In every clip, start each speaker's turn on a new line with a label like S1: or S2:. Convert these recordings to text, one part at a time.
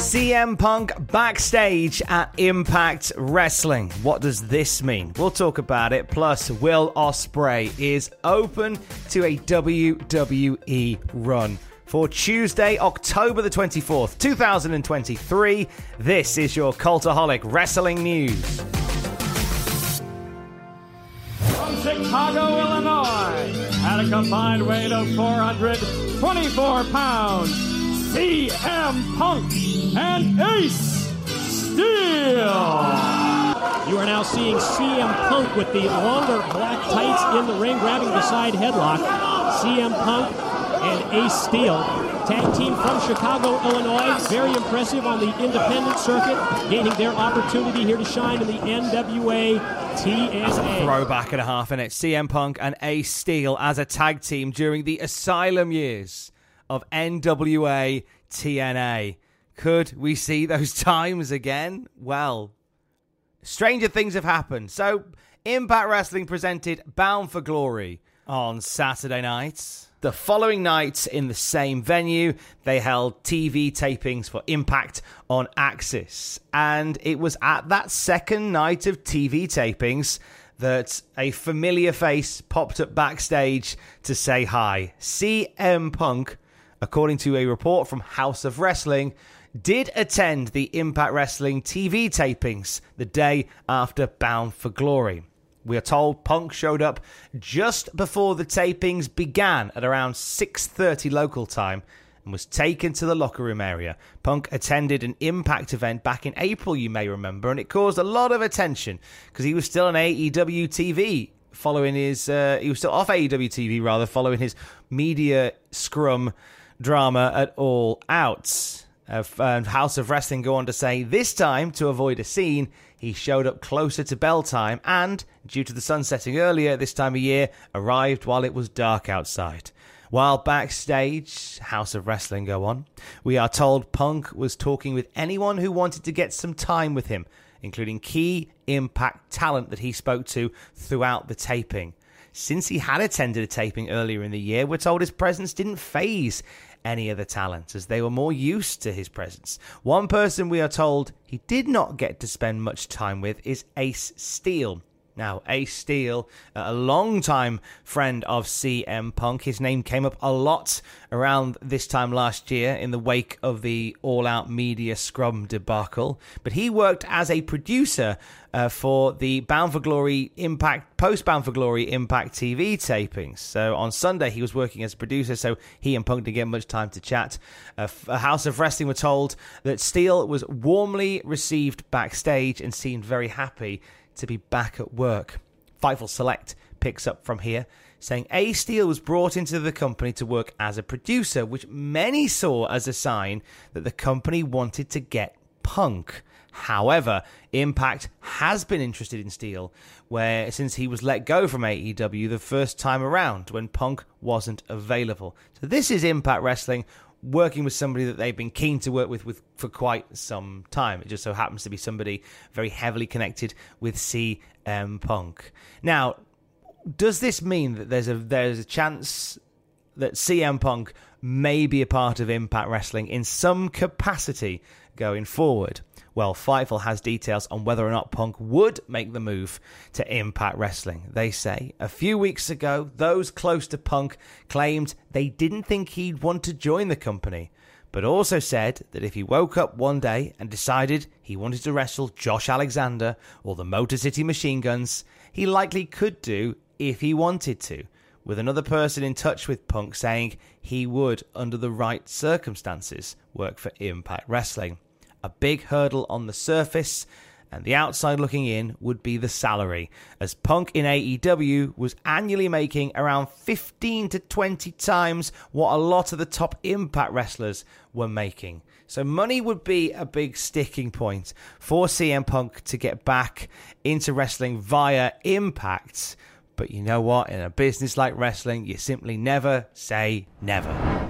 S1: CM Punk backstage at Impact Wrestling. What does this mean? We'll talk about it. Plus, Will Ospreay is open to a WWE run. For Tuesday, October the 24th, 2023, this is your Cultaholic Wrestling News.
S2: From Chicago, Illinois, at a combined weight of 424 pounds, CM Punk and Ace Steel.
S3: You are now seeing CM Punk with the longer black tights in the ring, grabbing the side headlock. CM Punk and Ace Steel, tag team from Chicago, Illinois. Very impressive on the independent circuit, gaining their opportunity here to shine in the NWA TNA.
S1: Throwback and a half in it. CM Punk and Ace Steel as a tag team during the Asylum years of NWA TNA. Could we see those times again? Well, stranger things have happened. So, Impact Wrestling presented Bound for Glory on Saturday night. The following night, in the same venue, they held TV tapings for Impact on AXS. And it was at that second night of TV tapings that a familiar face popped up backstage to say hi. CM Punk, according to a report from House of Wrestling, did attend the Impact Wrestling TV tapings the day after Bound for Glory. We are told Punk showed up just before the tapings began at around 6:30 local time and was taken to the locker room area. Punk attended an Impact event back in April, you may remember, and it caused a lot of attention because he was still on AEW TV following his uh, he was still off AEW TV rather following his media scrum drama at All Outs. Uh, House of Wrestling go on to say this time to avoid a scene, he showed up closer to bell time and, due to the sun setting earlier this time of year, arrived while it was dark outside. While backstage, House of Wrestling go on, we are told Punk was talking with anyone who wanted to get some time with him, including key Impact talent that he spoke to throughout the taping. Since he had attended a taping earlier in the year, we're told his presence didn't phase any of the talent, as they were more used to his presence. One person we are told he did not get to spend much time with is Ace Steel. Now, Ace Steel, a long-time friend of CM Punk, his name came up a lot around this time last year in the wake of the All Out Media Scrum debacle. But he worked as a producer uh, for the Bound for Glory Impact, post Bound for Glory Impact TV tapings. So on Sunday, he was working as a producer, so he and Punk didn't get much time to chat. Uh, House of Wrestling were told that Steel was warmly received backstage and seemed very happy to be back at work. Fightful Select picks up from here, saying Ace Steel was brought into the company to work as a producer, which many saw as a sign that the company wanted to get Punk. However, Impact has been interested in Steel, where since he was let go from AEW the first time around when Punk wasn't available. So this is Impact Wrestling working with somebody that they've been keen to work with, with for quite some time. It just so happens to be somebody very heavily connected with CM Punk. Now, does this mean that there's a there's a chance that CM Punk may be a part of Impact Wrestling in some capacity going forward? Well, Fightful has details on whether or not Punk would make the move to Impact Wrestling. They say a few weeks ago, those close to Punk claimed they didn't think he'd want to join the company, but also said that if he woke up one day and decided he wanted to wrestle Josh Alexander or the Motor City Machine Guns, he likely could do if he wanted to. with another person in touch with Punk saying he would, under the right circumstances, work for Impact Wrestling. A big hurdle on the surface, and the outside looking in would be the salary, as Punk in AEW was annually making around 15 to 20 times what a lot of the top Impact wrestlers were making. So money would be a big sticking point for CM Punk to get back into wrestling via Impact. But you know what? In a business like wrestling, you simply never say never.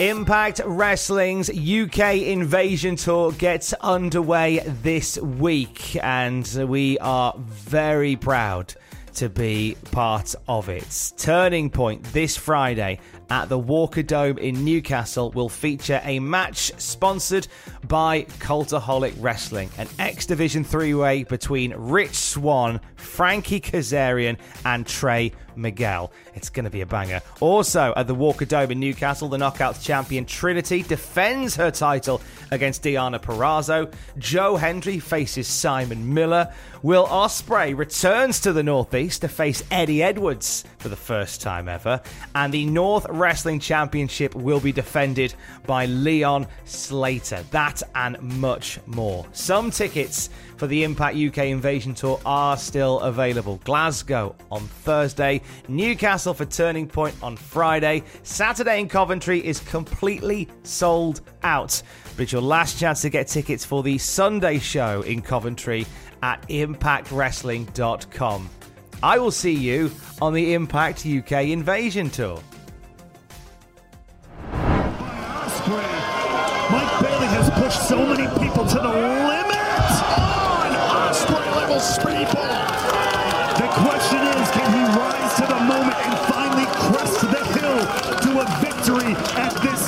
S1: Impact Wrestling's UK Invasion Tour gets underway this week, and we are very proud to be part of it. Turning Point this Friday at the Walker Dome in Newcastle will feature a match sponsored by Cultaholic Wrestling, an X Division three way between Rich Swann, Frankie Kazarian, and Trey Miguel. It's going to be a banger. Also, at the Walker Dome in Newcastle, the Knockouts champion Trinity defends her title against Deonna Purrazzo. Joe Hendry faces Simon Miller. Will Ospreay returns to the Northeast to face Eddie Edwards for the first time ever. And the North Wrestling Championship will be defended by Leon Slater. That and much more. Some tickets for the Impact UK Invasion Tour are still available. Glasgow on Thursday, Newcastle for Turning Point on Friday. Saturday in Coventry is completely sold out. But it's your last chance to get tickets for the Sunday show in Coventry at impactwrestling.com. I will see you on the Impact UK Invasion Tour.
S4: Mike Bailey has pushed so many people to the limit on Ospreay level speedball.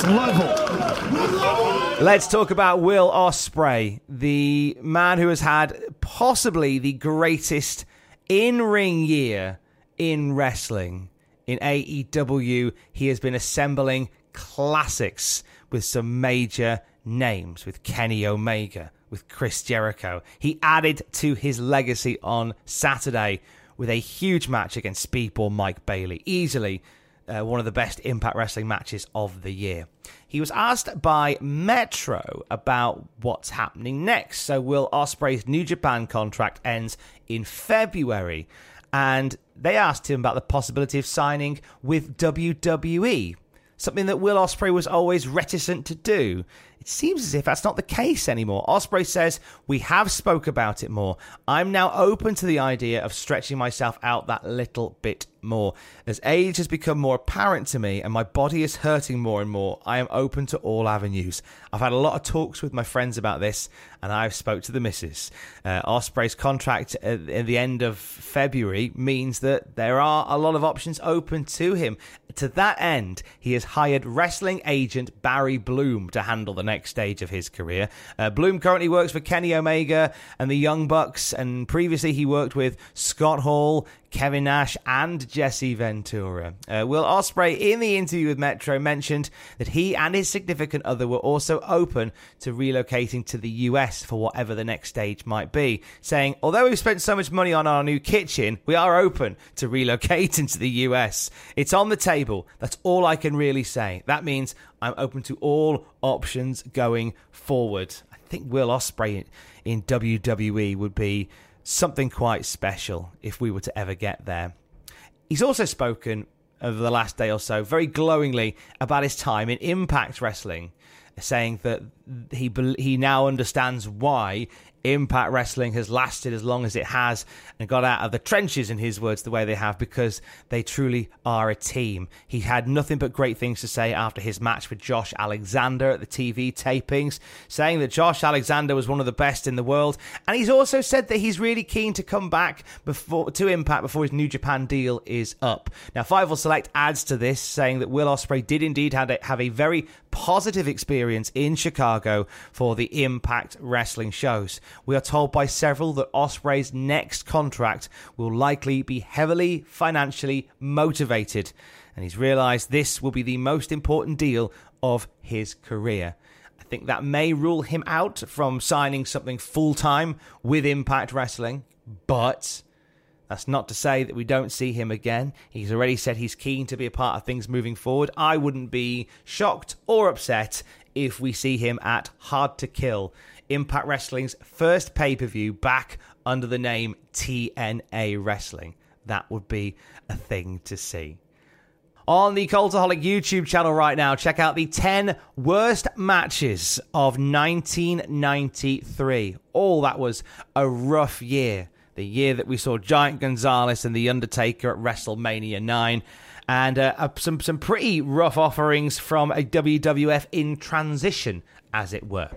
S4: Level?
S1: Let's talk about Will Ospreay, the man who has had possibly the greatest in-ring year in wrestling. In AEW, he has been assembling classics with some major names, with Kenny Omega, with Chris Jericho. He added to his legacy on Saturday with a huge match against Speedball Mike Bailey, easily uh, one of the best Impact Wrestling matches of the year. He was asked by Metro about what's happening next. So, Will Ospreay's New Japan contract ends in February, and they asked him about the possibility of signing with WWE, something that Will Ospreay was always reticent to do. It seems as if that's not the case anymore. Ospreay says, "We have spoke about it more. I'm now open to the idea of stretching myself out that little bit more. As age has become more apparent to me and my body is hurting more and more, I am open to all avenues. I've had a lot of talks with my friends about this, and I've spoke to the missus. Uh, Ospreay's contract at, at the end of February means that there are a lot of options open to him. To that end, he has hired wrestling agent Barry Bloom to handle the next stage of his career. Uh, Bloom currently works for Kenny Omega and the Young Bucks, and previously he worked with Scott Hall, Kevin Nash, and Jesse Ventura. Uh, Will Ospreay, in the interview with Metro, mentioned that he and his significant other were also open to relocating to the US for whatever the next stage might be, saying, Although we've spent so much money on our new kitchen, we are open to relocating to the US. It's on the table. That's all I can really say. That means I'm open to all options going forward. I think Will Ospreay in WWE would be something quite special if we were to ever get there. He's also spoken over the last day or so very glowingly about his time in Impact Wrestling, saying that he he now understands why Impact Wrestling has lasted as long as it has and got out of the trenches, in his words, the way they have, because they truly are a team. He had nothing but great things to say after his match with Josh Alexander at the TV tapings, saying that Josh Alexander was one of the best in the world. And he's also said that he's really keen to come back before to Impact before his New Japan deal is up. Now, Fightful Select adds to this, saying that Will Ospreay did indeed have a, have a very positive experience in Chicago for the Impact Wrestling shows. We are told by several that Ospreay's next contract will likely be heavily financially motivated, and he's realised this will be the most important deal of his career. I think that may rule him out from signing something full time with Impact Wrestling, but that's not to say that we don't see him again. He's already said he's keen to be a part of things moving forward. I wouldn't be shocked or upset if we see him at Hard to Kill Impact Wrestling's first pay per view back under the name TNA Wrestling. That would be a thing to see. On the Cultaholic YouTube channel right now, check out the 10 worst matches of 1993. All that was a rough year. The year that we saw Giant Gonzalez and The Undertaker at WrestleMania 9 and uh, some some pretty rough offerings from a WWF in transition, as it were.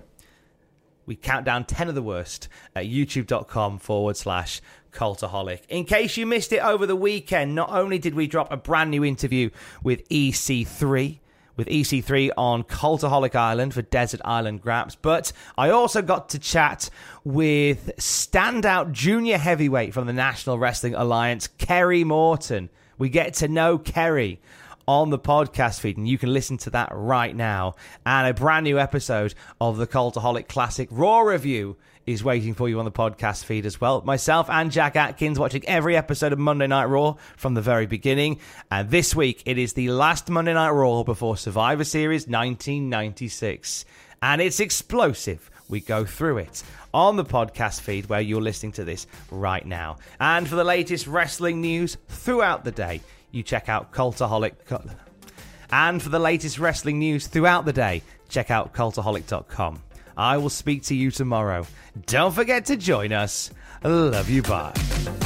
S1: We count down 10 of the worst at youtube.com forward slash cultaholic. In case you missed it over the weekend, not only did we drop a brand new interview with EC3, with EC3 on Cultaholic Island for Desert Island Graps, but I also got to chat with standout junior heavyweight from the National Wrestling Alliance, Kerry Morton. We get to know Kerry on the podcast feed, and you can listen to that right now. And a brand new episode of the Cultaholic Classic Raw review is waiting for you on the podcast feed as well. Myself and Jack Atkins watching every episode of Monday Night Raw from the very beginning. And this week, it is the last Monday Night Raw before Survivor Series 1996. And it's explosive. We go through it on the podcast feed where you're listening to this right now. And for the latest wrestling news throughout the day, you check out Cultaholic. And for the latest wrestling news throughout the day, check out cultaholic.com. I will speak to you tomorrow. Don't forget to join us. Love you. Bye.